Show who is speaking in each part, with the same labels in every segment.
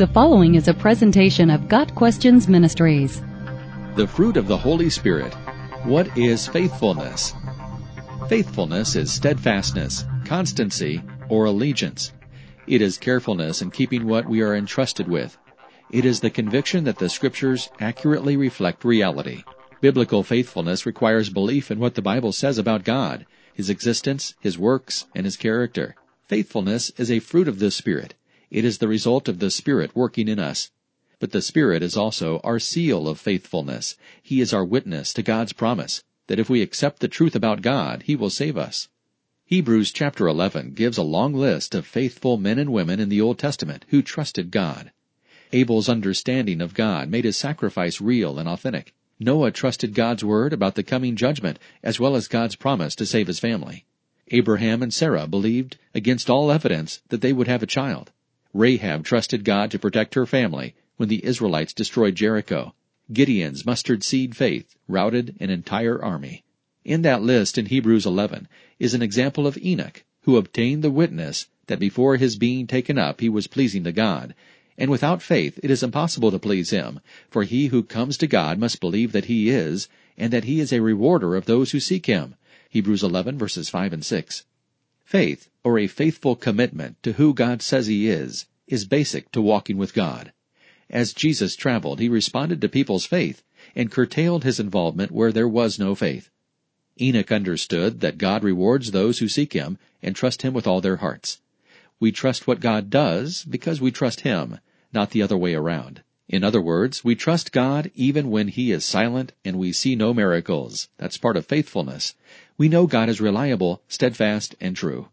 Speaker 1: The following is a presentation of Got Questions Ministries.
Speaker 2: The fruit of the Holy Spirit. What is faithfulness? Faithfulness is steadfastness, constancy, or allegiance. It is carefulness in keeping what we are entrusted with. It is the conviction that the Scriptures accurately reflect reality. Biblical faithfulness requires belief in what the Bible says about God, His existence, His works, and His character. Faithfulness is a fruit of the Spirit. It is the result of the Spirit working in us. But the Spirit is also our seal of faithfulness. He is our witness to God's promise that if we accept the truth about God, He will save us. Hebrews chapter 11 gives a long list of faithful men and women in the Old Testament who trusted God. Abel's understanding of God made his sacrifice real and authentic. Noah trusted God's word about the coming judgment as well as God's promise to save his family. Abraham and Sarah believed, against all evidence, that they would have a child. Rahab trusted God to protect her family when the Israelites destroyed Jericho. Gideon's mustard seed faith routed an entire army. In that list in Hebrews 11 is an example of Enoch, who obtained the witness that before his being taken up he was pleasing to God. And without faith it is impossible to please him, for he who comes to God must believe that he is, and that he is a rewarder of those who seek him. Hebrews 11 verses 5 and 6. Faith, or a faithful commitment to who God says He is, is basic to walking with God. As Jesus traveled, He responded to people's faith and curtailed His involvement where there was no faith. Enoch understood that God rewards those who seek Him and trust Him with all their hearts. We trust what God does because we trust Him, not the other way around. In other words, we trust God even when He is silent and we see no miracles. That's part of faithfulness. We know God is reliable, steadfast, and true.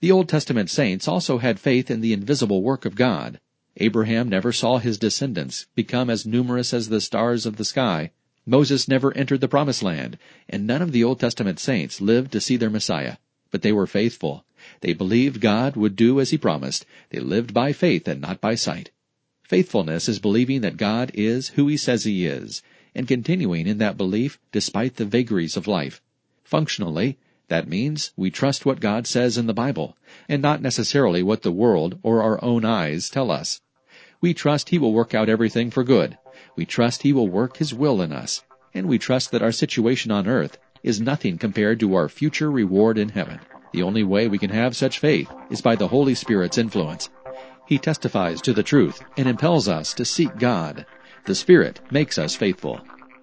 Speaker 2: The Old Testament saints also had faith in the invisible work of God. Abraham never saw his descendants become as numerous as the stars of the sky. Moses never entered the promised land, and none of the Old Testament saints lived to see their Messiah. But they were faithful. They believed God would do as he promised. They lived by faith and not by sight. Faithfulness is believing that God is who He says He is, and continuing in that belief despite the vagaries of life. Functionally, that means we trust what God says in the Bible, and not necessarily what the world or our own eyes tell us. We trust He will work out everything for good. We trust He will work His will in us, and we trust that our situation on earth is nothing compared to our future reward in heaven. The only way we can have such faith is by the Holy Spirit's influence. He testifies to the truth and impels us to seek God. The Spirit makes us faithful.